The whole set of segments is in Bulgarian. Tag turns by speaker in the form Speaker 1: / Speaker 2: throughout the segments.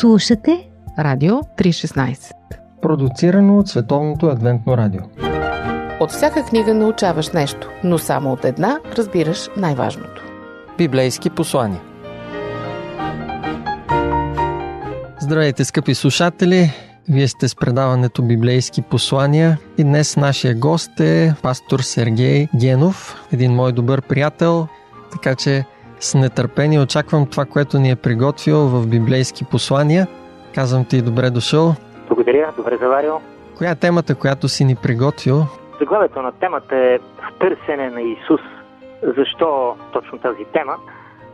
Speaker 1: Слушате
Speaker 2: Радио 316
Speaker 3: Продуцирано от Световното адвентно радио.
Speaker 2: От всяка книга научаваш нещо, но само от една разбираш най-важното.
Speaker 3: Библейски послания. Здравейте, скъпи слушатели! Вие сте с предаването Библейски послания. И днес нашия гост е пастор Сергей Генов, един мой добър приятел, така че с нетърпение очаквам това, което ни е приготвил в библейски послания. Казвам ти добре дошъл.
Speaker 4: Благодаря, добре заварил.
Speaker 3: Коя е темата, която си ни приготвил?
Speaker 4: Заглавието на темата е В търсене на Исус. Защо точно тази тема?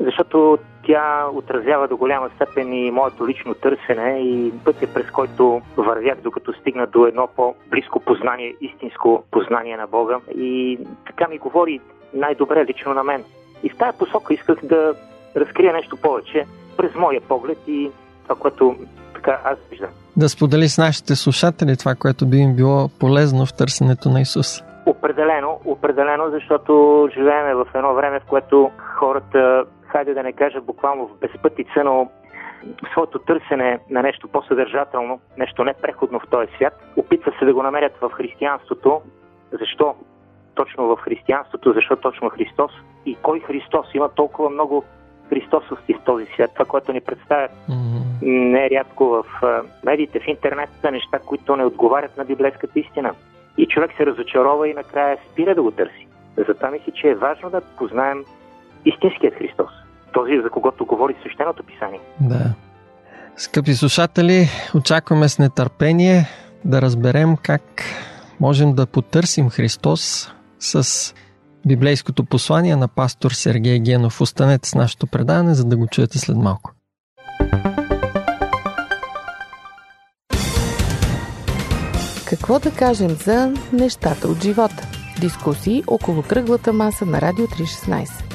Speaker 4: Защото тя отразява до голяма степен и моето лично търсене и пътя през който вървях, докато стигна до едно по-близко познание, истинско познание на Бога. И така ми говори най-добре лично на мен. И в тази посока исках да разкрия нещо повече през моя поглед и това, което така аз виждам.
Speaker 3: Да сподели с нашите слушатели това, което би им било полезно в търсенето на Исус.
Speaker 4: Определено, определено, защото живееме в едно време, в което хората, хайде да не кажа буквално в безпътица, но своето търсене на нещо по-съдържателно, нещо непреходно в този свят, опитва се да го намерят в християнството. Защо? Точно в християнството, защо точно Христос и кой Христос. Има толкова много христосовски в този свят. Това, което ни представят mm-hmm. нерядко в медиите, в интернет, са неща, които не отговарят на библейската истина. И човек се разочарова и накрая спира да го търси. Затова мисля, че е важно да познаем истинският Христос. Този, за когото говори свещеното писание.
Speaker 3: Да. Скъпи слушатели, очакваме с нетърпение да разберем как можем да потърсим Христос с библейското послание на пастор Сергей Генов. Останете с нашето предаване, за да го чуете след малко.
Speaker 2: Какво да кажем за нещата от живота? Дискусии около кръглата маса на Радио 316.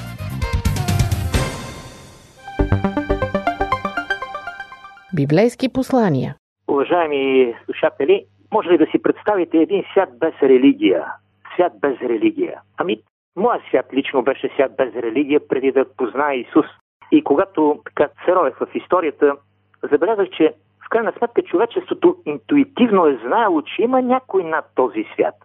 Speaker 2: Библейски послания
Speaker 4: Уважаеми слушатели, може ли да си представите един свят без религия? Свят без религия. Ами, моят свят лично беше свят без религия, преди да познае Исус. И когато така се роех в историята, забелязах, че в крайна сметка човечеството интуитивно е знаело, че има някой над този свят.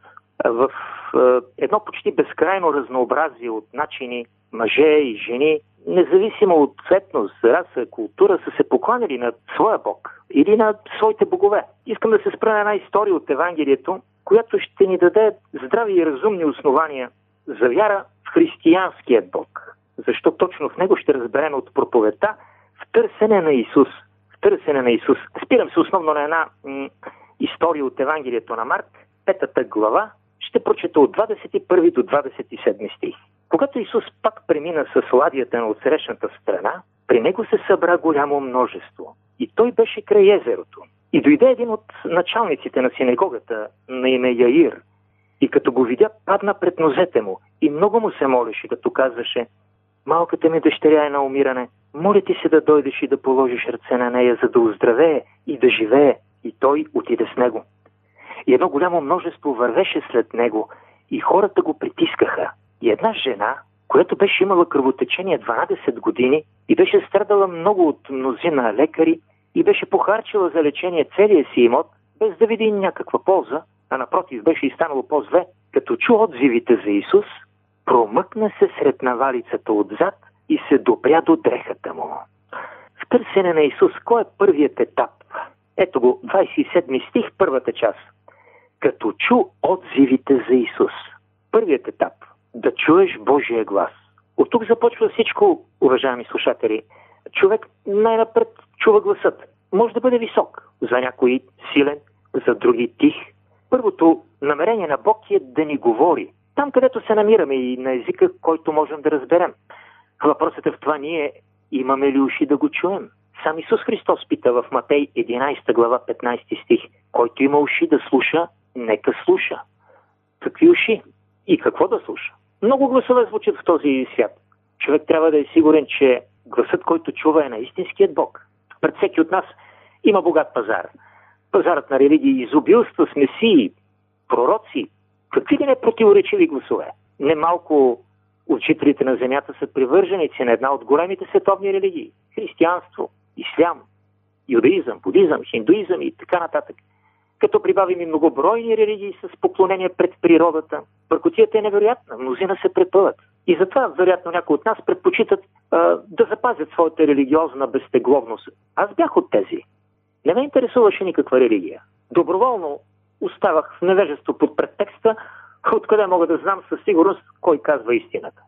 Speaker 4: В е, едно почти безкрайно разнообразие от начини мъже и жени, независимо от цветност, раса, култура, са се покланили на своя Бог или на своите богове. Искам да се спра на една история от Евангелието, която ще ни даде здрави и разумни основания за вяра в християнският Бог. Защо точно в него ще разберем от проповедта в търсене на Исус. В търсене на Исус. Спирам се основно на една м- история от Евангелието на Марк, петата глава. Ще прочета от 21 до 27 стих. Когато Исус пак премина с ладията на отсрещната страна, при него се събра голямо множество. И той беше край езерото. И дойде един от началниците на синагогата на име Яир. И като го видя, падна пред нозете му и много му се молеше, като казваше Малката ми дъщеря е на умиране. Моля ти се да дойдеш и да положиш ръце на нея, за да оздравее и да живее. И той отиде с него. И едно голямо множество вървеше след него и хората го притискаха. И една жена, която беше имала кръвотечение 12 години и беше страдала много от мнозина лекари, и беше похарчила за лечение целия си имот, без да види някаква полза, а напротив беше и станало по-зле, като чу отзивите за Исус, промъкна се сред навалицата отзад и се допря до дрехата му. В търсене на Исус, кой е първият етап? Ето го, 27 стих, първата част. Като чу отзивите за Исус. Първият етап – да чуеш Божия глас. От тук започва всичко, уважаеми слушатели. Човек най-напред чува гласът. Може да бъде висок, за някой силен, за други тих. Първото намерение на Бог е да ни говори. Там, където се намираме и на езика, който можем да разберем. Въпросът е в това ние имаме ли уши да го чуем? Сам Исус Христос пита в Матей 11 глава 15 стих. Който има уши да слуша, нека слуша. Какви уши? И какво да слуша? Много гласове звучат в този свят. Човек трябва да е сигурен, че гласът, който чува е на истинският Бог пред всеки от нас има богат пазар. Пазарът на религии изобилства с месии, пророци, какви ли не противоречиви гласове. Немалко учителите на земята са привърженици на една от големите световни религии – християнство, ислям, юдаизъм, будизъм, хиндуизъм и така нататък. Като прибавим и многобройни религии с поклонение пред природата, бъркотията е невероятна, мнозина се препъват. И затова, вероятно, някои от нас предпочитат а, да запазят своята религиозна безтегловност. Аз бях от тези. Не ме интересуваше никаква религия. Доброволно оставах в невежество под претекста, откъде мога да знам със сигурност кой казва истината.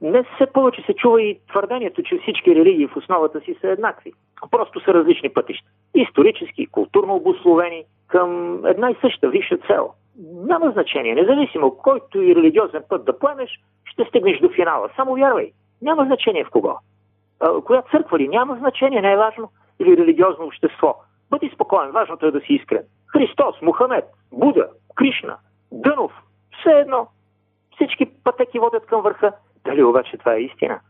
Speaker 4: Днес все повече се чува и твърдението, че всички религии в основата си са еднакви. Просто са различни пътища. Исторически, културно обословени към една и съща висша цел. Няма значение. Независимо който и религиозен път да поемеш, ще стигнеш до финала. Само вярвай. Няма значение в кого. А, коя църква ли? Няма значение, не е важно. Или религиозно общество. Бъди спокоен, важното е да си искрен. Христос, Мухамед, Буда, Кришна, Дънов, все едно. Всички пътеки водят към върха. Дали обаче това е истина?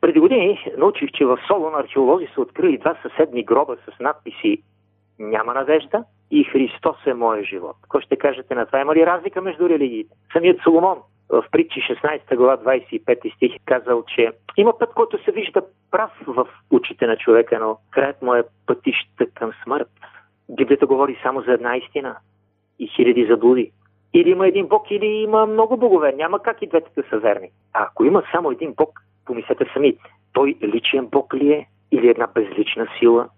Speaker 4: Преди години научих, че в Солон археолози са открили два съседни гроба с надписи «Няма надежда» и «Христос е моя живот». Кой ще кажете на това? Има ли разлика между религиите? Самият Соломон в притчи 16 глава 25 стих е казал, че има път, който се вижда прав в очите на човека, но краят му е пътища към смърт. Библията говори само за една истина и хиляди заблуди. Или има един бог, или има много богове. Няма как и двете да са верни. А ако има само един бог, помислете сами, той личен бог ли е? Или една безлична сила?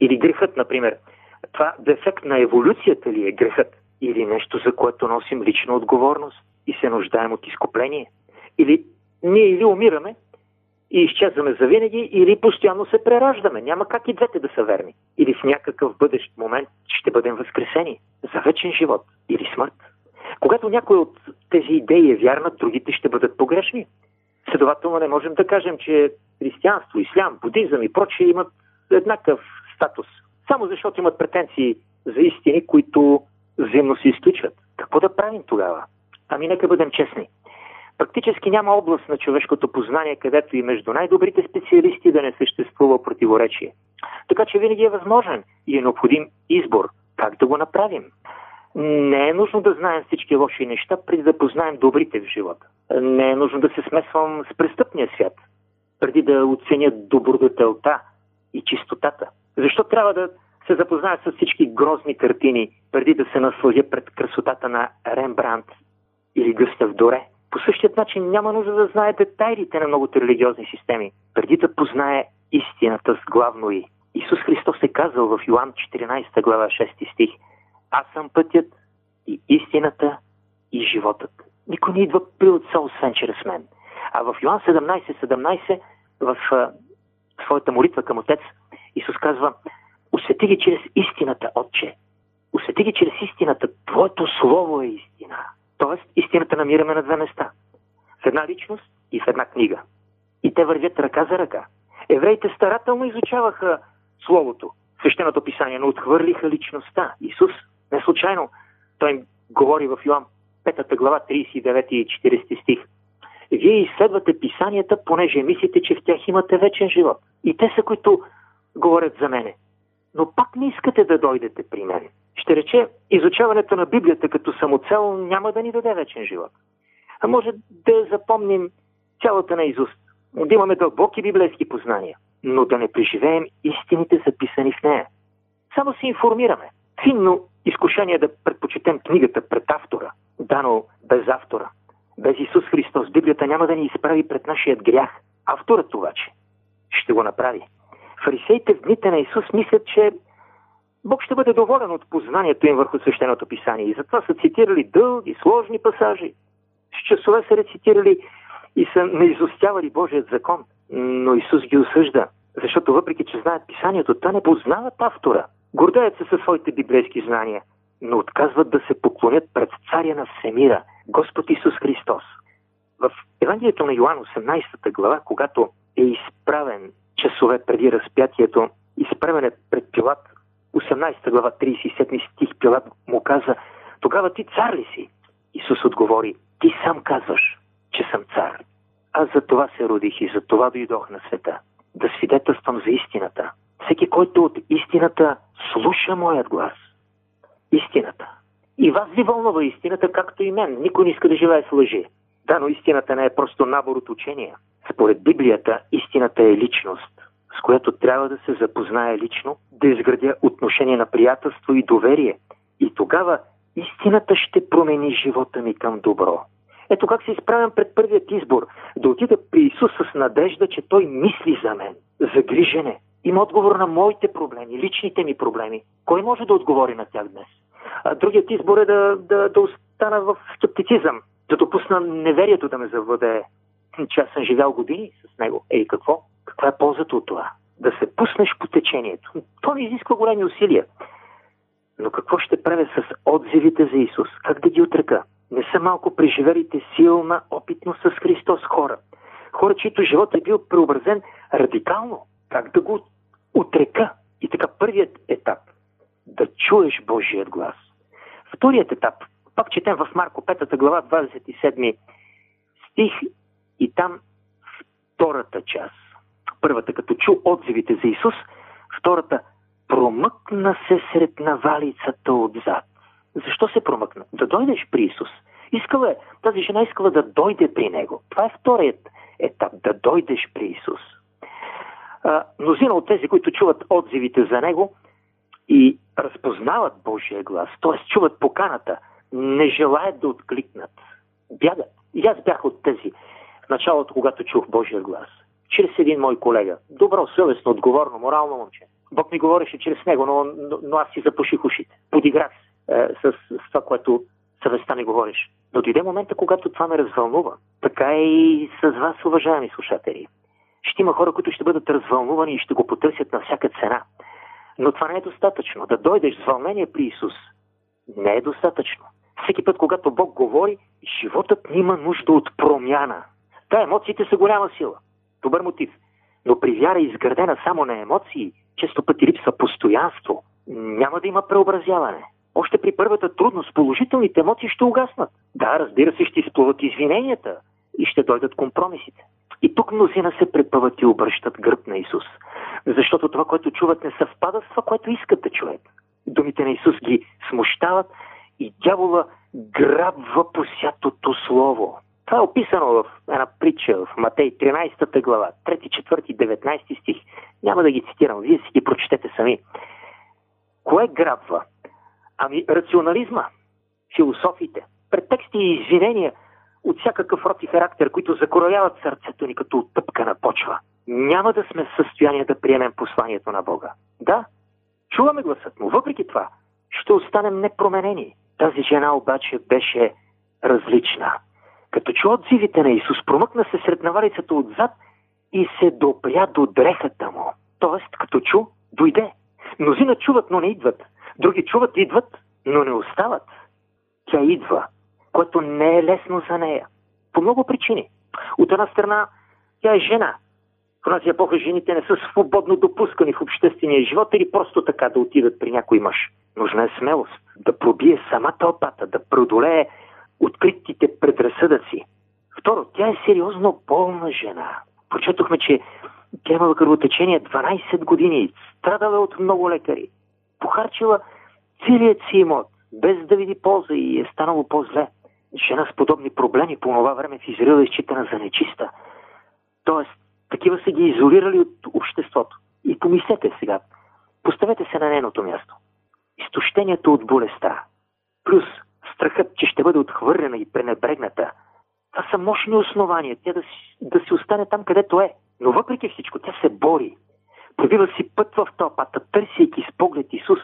Speaker 4: Или грехът, например. Това дефект на еволюцията ли е грехът? Или нещо, за което носим лична отговорност и се нуждаем от изкупление? Или ние или умираме и изчезваме завинаги, или постоянно се прераждаме. Няма как и двете да са верни. Или в някакъв бъдещ момент ще бъдем възкресени за вечен живот или смърт. Когато някой от тези идеи е вярна, другите ще бъдат погрешни. Следователно не можем да кажем, че християнство, ислям, будизъм и прочие имат еднакъв статус. Само защото имат претенции за истини, които взаимно се изключват. Какво да правим тогава? Ами нека бъдем честни. Практически няма област на човешкото познание, където и между най-добрите специалисти да не съществува противоречие. Така че винаги е възможен и е необходим избор как да го направим. Не е нужно да знаем всички лоши неща, преди да познаем добрите в живота. Не е нужно да се смесвам с престъпния свят, преди да оценя добродетелта и чистотата. Защо трябва да се запозная с всички грозни картини, преди да се насладя пред красотата на Рембрандт или Гъстав Доре? По същия начин няма нужда да знае детайлите на многото религиозни системи, преди да познае истината с главно и. Исус Христос е казал в Йоан 14 глава 6 стих – аз съм пътят и истината и животът. Никой не идва при отца, освен чрез мен. А в Йоан 17, 17, в а, своята молитва към Отец, Исус казва, усети ги чрез истината, Отче. Усети ги чрез истината. Твоето слово е истина. Тоест, истината намираме на две места. В една личност и в една книга. И те вървят ръка за ръка. Евреите старателно изучаваха Словото, свещеното писание, но отхвърлиха личността. Исус не случайно той им говори в Йоан 5 глава 39 и 40 стих. Вие изследвате писанията, понеже мислите, че в тях имате вечен живот. И те са, които говорят за мене. Но пак не искате да дойдете при мен. Ще рече, изучаването на Библията като самоцел няма да ни даде вечен живот. А може да запомним цялата на изуст, да имаме дълбоки библейски познания, но да не преживеем истините записани в нея. Само се информираме. Финно изкушение да предпочетем книгата пред автора, дано без автора. Без Исус Христос Библията няма да ни изправи пред нашият грях. Авторът обаче ще го направи. Фарисеите в дните на Исус мислят, че Бог ще бъде доволен от познанието им върху свещеното писание. И затова са цитирали дълги, сложни пасажи. С часове са рецитирали и са наизостявали Божият закон. Но Исус ги осъжда, защото въпреки, че знаят писанието, те не познават автора – Гордеят се със своите библейски знания, но отказват да се поклонят пред царя на всемира, Господ Исус Христос. В Евангелието на Йоан 18 глава, когато е изправен часове преди разпятието, изправен е пред Пилат, 18 глава 37 стих Пилат му каза, тогава ти цар ли си? Исус отговори, ти сам казваш, че съм цар. Аз за това се родих и за това дойдох на света. Да свидетелствам за истината. Всеки, който от истината слуша моят глас. Истината. И вас ви вълнува истината, както и мен. Никой не иска да живее с лъжи. Да, но истината не е просто набор от учения. Според Библията, истината е личност, с която трябва да се запознае лично, да изградя отношение на приятелство и доверие. И тогава истината ще промени живота ми към добро. Ето как се изправям пред първият избор. Да отида при Исус с надежда, че Той мисли за мен. Загрижене. Има отговор на моите проблеми, личните ми проблеми. Кой може да отговори на тях днес? А другият избор е да, да, да остана в скептицизъм, да допусна неверието да ме завладее. Че аз съм живял години с него. Ей, какво? Каква е ползата от това? Да се пуснеш по течението. То не изисква големи усилия. Но какво ще правя с отзивите за Исус? Как да ги отрека? Не са малко преживелите силна опитност с Христос хора. Хора, чието живот е бил преобразен радикално. Как да го отрека? И така първият етап – да чуеш Божият глас. Вторият етап, пак четем в Марко 5 глава 27 стих и там втората част. Първата като чу отзивите за Исус, втората промъкна се сред навалицата отзад. Защо се промъкна? Да дойдеш при Исус. Искала е, тази жена искала да дойде при Него. Това е вторият етап, да дойдеш при Исус. Мнозина от тези, които чуват отзивите за Него и разпознават Божия глас, т.е. чуват поканата, не желаят да откликнат. Бягат. И аз бях от тези в началото, когато чух Божия глас. Чрез един мой колега. Добро, съвестно, отговорно, морално момче. Бог ми говореше чрез него, но, но, но аз си запуших ушите. Подиграх се е, с, с това, което съвестта ми говориш. Но дойде момента, когато това ме развълнува. Така е и с вас, уважаеми слушатели. Ще има хора, които ще бъдат развълнувани и ще го потърсят на всяка цена. Но това не е достатъчно. Да дойдеш с вълнение при Исус не е достатъчно. Всеки път, когато Бог говори, животът ни има нужда от промяна. Да, емоциите са голяма сила. Добър мотив. Но при вяра изградена само на емоции, често пъти липсва постоянство. Няма да има преобразяване. Още при първата трудност положителните емоции ще угаснат. Да, разбира се, ще изплуват извиненията и ще дойдат компромисите. И тук мнозина се препъват и обръщат гръб на Исус. Защото това, което чуват, не съвпада с това, което искат да чуят. Думите на Исус ги смущават и дявола грабва посятото слово. Това е описано в една притча в Матей 13 глава, 3, 4, 19 стих. Няма да ги цитирам, вие си ги прочетете сами. Кое грабва? Ами рационализма, философиите, претексти и извинения от всякакъв род и характер, които закорояват сърцето ни като тъпка на почва. Няма да сме в състояние да приемем посланието на Бога. Да, чуваме гласът му. Въпреки това, ще останем непроменени. Тази жена обаче беше различна. Като чу отзивите на Исус, промъкна се сред навалицата отзад и се допря до дрехата му. Тоест, като чу, дойде. Мнозина чуват, но не идват. Други чуват, идват, но не остават. Тя идва, което не е лесно за нея. По много причини. От една страна, тя е жена. В тази епоха жените не са свободно допускани в обществения живот или просто така да отидат при някой мъж. Нужна е смелост да пробие сама тълпата, да преодолее откритите предразсъдъци. Второ, тя е сериозно болна жена. Прочетохме, че тя имала кръвотечение 12 години, страдала от много лекари, похарчила целият си имот, без да види полза и е станало по-зле. Жена с подобни проблеми по това време в Израил е изчитана за нечиста. Тоест, такива са ги изолирали от обществото. И помислете сега, поставете се на нейното място. Изтощението от болестта, плюс страхът, че ще бъде отхвърлена и пренебрегната. Това са мощни основания, тя да си, да си остане там, където е. Но въпреки всичко, тя се бори. Пробива си път в тълпата, търсейки с поглед Исус.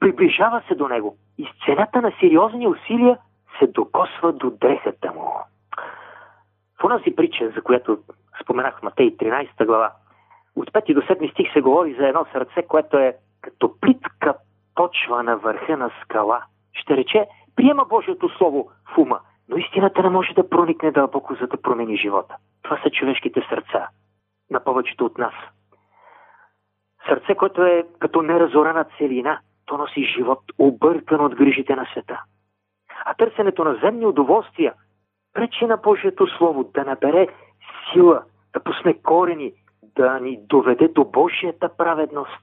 Speaker 4: Приближава се до него и с цената на сериозни усилия се докосва до дрехата му. В онази притча, за която споменах в Матей 13 глава, от 5 до 7 стих се говори за едно сърце, което е като плитка почва на върха на скала. Ще рече, приема Божието Слово в ума, но истината не може да проникне дълбоко, за да промени живота. Това са човешките сърца на повечето от нас. Сърце, което е като неразорана целина, то носи живот, объркан от грижите на света. А търсенето на земни удоволствия пречи на Божието Слово да набере сила, да пусне корени, да ни доведе до Божията праведност.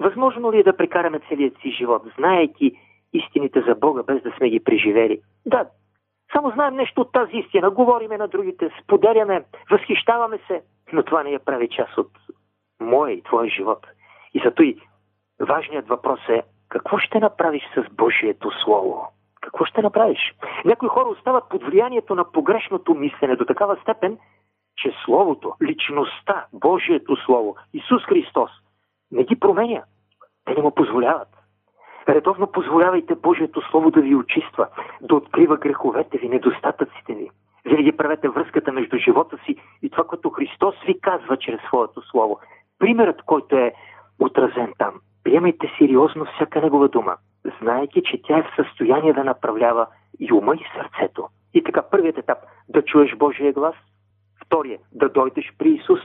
Speaker 4: Възможно ли е да прекараме целият си живот, знаейки истините за Бога, без да сме ги преживели? Да, само знаем нещо от тази истина, говориме на другите, споделяме, възхищаваме се, но това не я прави част от моя и твоя живот. И зато и важният въпрос е какво ще направиш с Божието Слово? Какво ще направиш? Някои хора остават под влиянието на погрешното мислене до такава степен, че Словото, личността, Божието Слово, Исус Христос, не ги променя. Те не му позволяват. Редовно позволявайте Божието Слово да ви очиства, да открива греховете ви, недостатъците ви. Винаги правете връзката между живота си и това, което Христос ви казва чрез своето Слово. Примерът, който е отразен там. Приемайте сериозно всяка негова дума, знаеки, че тя е в състояние да направлява и ума и сърцето. И така, първият етап – да чуеш Божия глас. Втория – да дойдеш при Исус.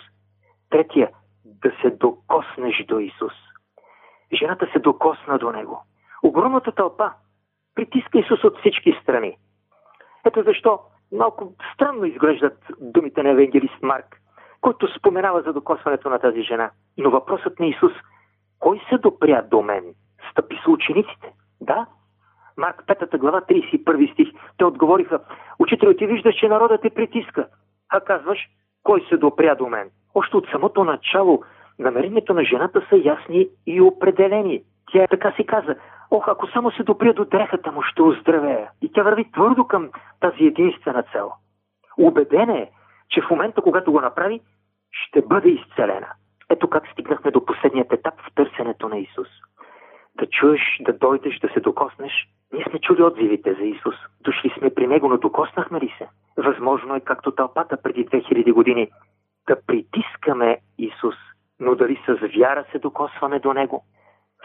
Speaker 4: Третия – да се докоснеш до Исус. Жената се докосна до Него. Огромната тълпа притиска Исус от всички страни. Ето защо малко странно изглеждат думите на евангелист Марк, който споменава за докосването на тази жена. Но въпросът на Исус – кой се допря до мен? Стъпи са учениците. Да. Марк 5 глава 31 стих. Те отговориха, учителю, ти виждаш, че народът те притиска. А казваш, кой се допря до мен? Още от самото начало намерението на жената са ясни и определени. Тя така си каза, ох, ако само се допря до дрехата му, ще оздравея. И тя върви твърдо към тази единствена цел. Убедена е, че в момента, когато го направи, ще бъде изцелена. Ето как стигнахме до последният етап в търсенето на Исус. Да чуеш, да дойдеш, да се докоснеш. Ние сме чули отзивите за Исус. Дошли сме при Него, но докоснахме ли се? Възможно е, както тълпата преди 2000 години, да притискаме Исус, но дали с вяра се докосваме до Него?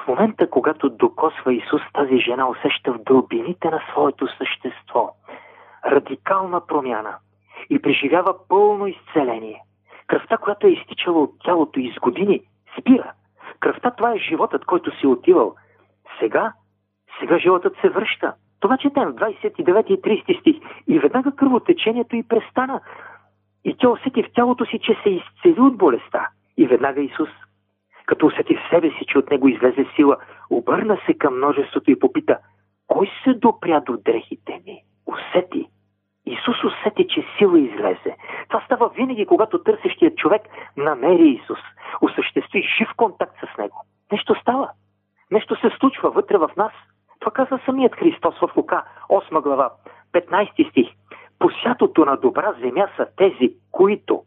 Speaker 4: В момента, когато докосва Исус, тази жена усеща в дълбините на своето същество радикална промяна и преживява пълно изцеление. Кръвта, която е изтичала от тялото из години, спира. Кръвта, това е животът, който си отивал. Сега, сега животът се връща. Това четем в 29 и 30 стих. И веднага кръвотечението и престана. И тя усети в тялото си, че се изцели от болестта. И веднага Исус, като усети в себе си, че от него излезе сила, обърна се към множеството и попита, кой се допря до дрехите ми? Усети, Исус усети, че сила излезе. Това става винаги, когато търсещият човек намери Исус, осъществи жив контакт с Него. Нещо става. Нещо се случва вътре в нас. Това каза самият Христос в Лука, 8 глава, 15 стих. Посятото на добра земя са тези, които,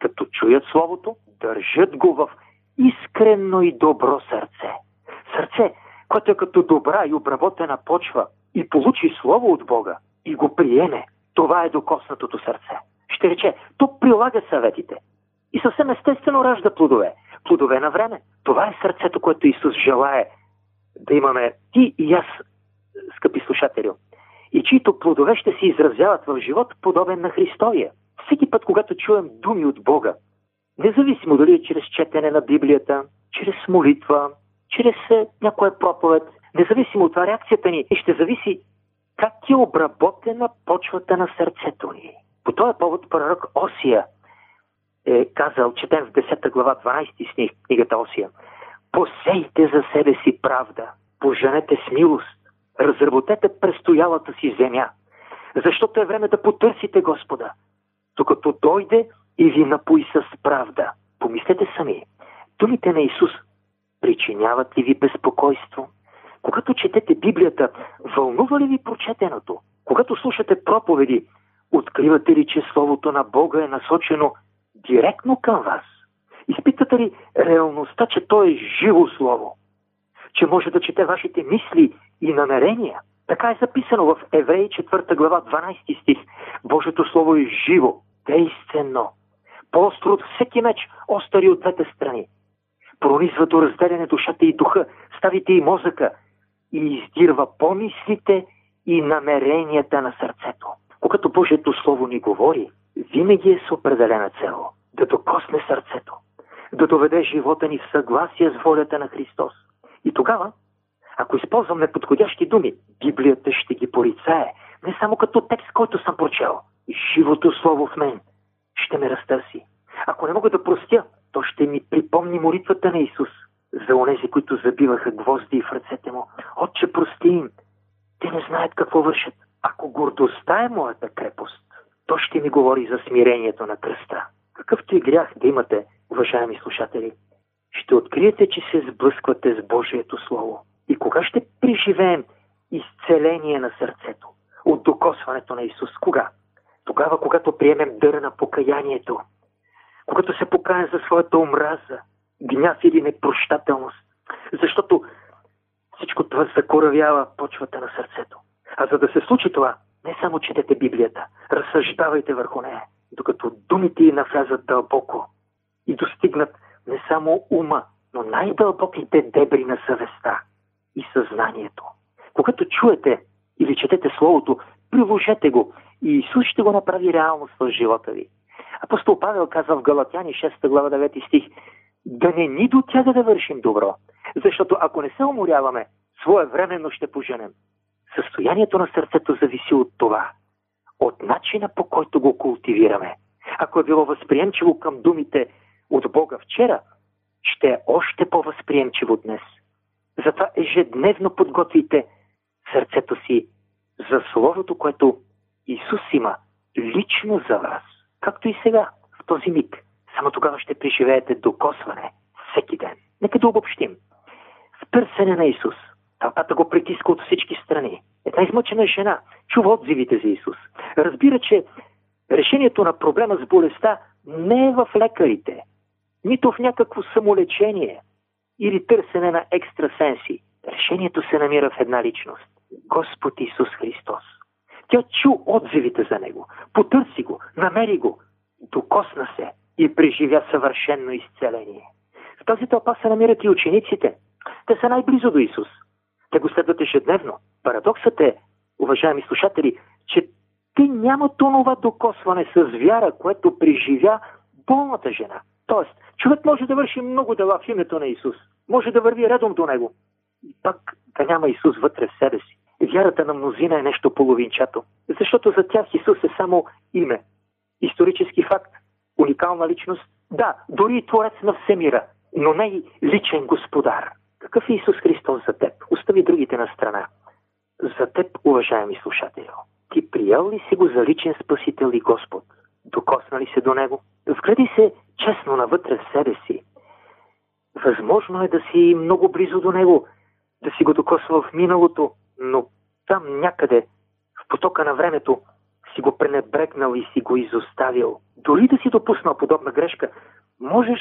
Speaker 4: като чуят Словото, държат го в искрено и добро сърце. Сърце, което е като добра и обработена почва и получи Слово от Бога и го приеме, това е докоснатото сърце. Ще рече, то прилага съветите. И съвсем естествено ражда плодове. Плодове на време. Това е сърцето, което Исус желае да имаме ти и аз, скъпи слушатели. И чието плодове ще се изразяват в живот, подобен на Христовия. Всеки път, когато чуем думи от Бога, независимо дали е чрез четене на Библията, чрез молитва, чрез е, някоя проповед, независимо от това реакцията ни, и ще зависи как е обработена почвата на сърцето ни. По този повод пророк Осия е казал, четем в 10 глава 12 стих, книгата Осия. Посейте за себе си правда, поженете с милост, разработете престоялата си земя, защото е време да потърсите Господа, докато дойде и ви напои с правда. Помислете сами, думите на Исус причиняват ли ви безпокойство? Когато четете Библията, вълнува ли ви прочетеното? Когато слушате проповеди, откривате ли, че Словото на Бога е насочено директно към вас? Изпитате ли реалността, че То е живо Слово? Че може да чете вашите мисли и намерения? Така е записано в Евреи 4 глава 12 стих. Божието Слово е живо, действено. По-остро от всеки меч, остари от двете страни. Пронизва до разделяне душата и духа, ставите и мозъка, и издирва помислите и намеренията на сърцето. Когато Божието Слово ни говори, винаги е с определена цел да докосне сърцето, да доведе живота ни в съгласие с волята на Христос. И тогава, ако използваме подходящи думи, Библията ще ги порицае, не само като текст, който съм прочел. Живото Слово в мен ще ме разтърси. Ако не мога да простя, то ще ми припомни молитвата на Исус – за онези, които забиваха гвозди в ръцете му. Отче, прости им. Те не знаят какво вършат. Ако гордостта е моята крепост, то ще ми говори за смирението на кръста. Какъвто и грях да имате, уважаеми слушатели, ще откриете, че се сблъсквате с Божието Слово. И кога ще преживеем изцеление на сърцето от докосването на Исус? Кога? Тогава, когато приемем дъра на покаянието, когато се покаем за своята омраза, гняв или непрощателност. Защото всичко това закоравява почвата на сърцето. А за да се случи това, не само четете Библията, разсъждавайте върху нея, докато думите й навлязат дълбоко и достигнат не само ума, но най-дълбоките дебри на съвестта и съзнанието. Когато чуете или четете Словото, приложете го и Исус ще го направи реалност в живота ви. Апостол Павел казва в Галатяни 6 глава 9 стих да не ни дотяга да вършим добро, защото ако не се уморяваме, своевременно ще поженем. Състоянието на сърцето зависи от това, от начина по който го култивираме. Ако е било възприемчиво към думите от Бога вчера, ще е още по-възприемчиво днес. Затова ежедневно подготвите сърцето си за Словото, което Исус има лично за вас. Както и сега, в този миг. Само тогава ще преживеете докосване всеки ден. Нека да обобщим. В търсене на Исус. Тълпата го притиска от всички страни. Една измъчена жена чува отзивите за Исус. Разбира, че решението на проблема с болестта не е в лекарите, нито в някакво самолечение или търсене на екстрасенси. Решението се намира в една личност – Господ Исус Христос. Тя чу отзивите за Него, потърси го, намери го, докосна се и преживя съвършенно изцеление. В тази тълпа се намират и учениците. Те са най-близо до Исус. Те го следват ежедневно. Парадоксът е, уважаеми слушатели, че те нямат онова докосване с вяра, което преживя болната жена. Тоест, човек може да върши много дела в името на Исус. Може да върви редом до Него. И пак да няма Исус вътре в себе си. Вярата на мнозина е нещо половинчато, защото за тях Исус е само име, исторически факт, уникална личност, да, дори и творец на всемира, но не и личен господар. Какъв е Исус Христос за теб? Остави другите на страна. За теб, уважаеми слушатели, ти приял ли си го за личен спасител и Господ? Докосна ли се до Него? Вгледай се честно навътре в себе си. Възможно е да си много близо до Него, да си го докосва в миналото, но там някъде, в потока на времето, си го пренебрегнал и си го изоставил. Дори да си допуснал подобна грешка, можеш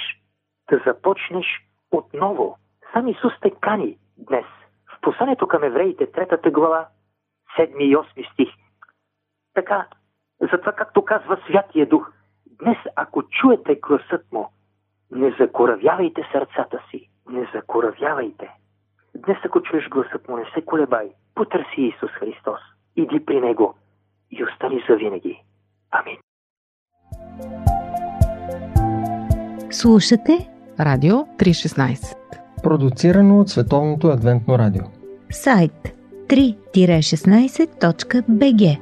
Speaker 4: да започнеш отново. Сам Исус те кани днес. В посланието към евреите, третата глава, 7 и 8 стих. Така, затова както казва Святия Дух, днес ако чуете гласът му, не закоравявайте сърцата си, не закоравявайте. Днес ако чуеш гласът му, не се колебай, потърси Исус Христос, иди при Него и остани за винаги. Амин.
Speaker 2: Слушате Радио 316
Speaker 3: Продуцирано от Световното адвентно радио
Speaker 1: Сайт 3-16.bg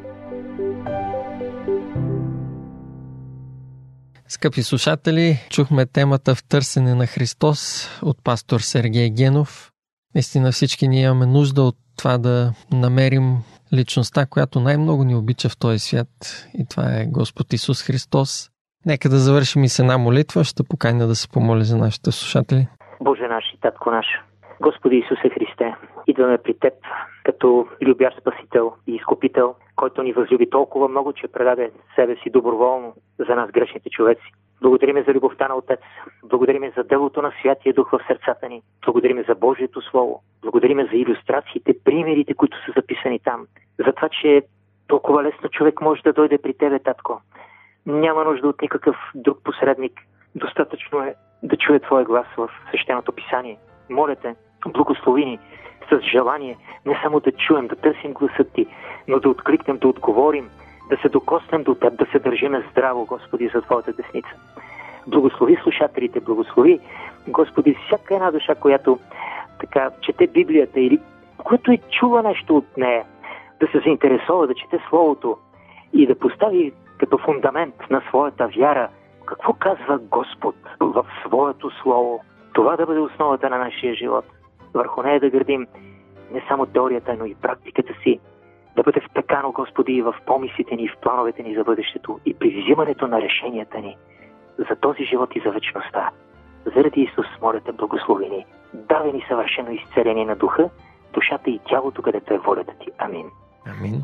Speaker 3: Скъпи слушатели, чухме темата в търсене на Христос от пастор Сергей Генов. Наистина всички ние имаме нужда от това да намерим личността, която най-много ни обича в този свят и това е Господ Исус Христос. Нека да завършим и с една молитва. Ще поканя да се помоля за нашите слушатели.
Speaker 4: Боже наш и Татко наш, Господи Исусе Христе, идваме при Теб като любящ Спасител и Изкупител, който ни възлюби толкова много, че предаде себе си доброволно за нас грешните човеци. Благодариме за любовта на Отец. Благодариме за делото на Святия Дух в сърцата ни. Благодариме за Божието Слово. Благодариме за иллюстрациите, примерите, които са записани там. За това, че толкова лесно човек може да дойде при Тебе, Татко. Няма нужда от никакъв друг посредник. Достатъчно е да чуе Твоя глас в свещеното писание. Моля те, благослови ни с желание не само да чуем, да търсим гласът Ти, но да откликнем, да отговорим, да се докоснем до Теб, да се държиме здраво, Господи, за Твоята десница. Благослови слушателите, благослови, Господи, всяка една душа, която така чете Библията или която е чула нещо от нея, да се заинтересува, да чете Словото и да постави като фундамент на своята вяра какво казва Господ в своето Слово. Това да бъде основата на нашия живот. Върху нея да градим не само теорията, но и практиката си, да бъде втъкано, Господи, и в помислите ни, в плановете ни за бъдещето и при взимането на решенията ни за този живот и за вечността. Заради Исус, моля те, благослови ни. Давай ни съвършено изцеление на духа, душата и тялото, където е волята ти. Амин.
Speaker 3: Амин.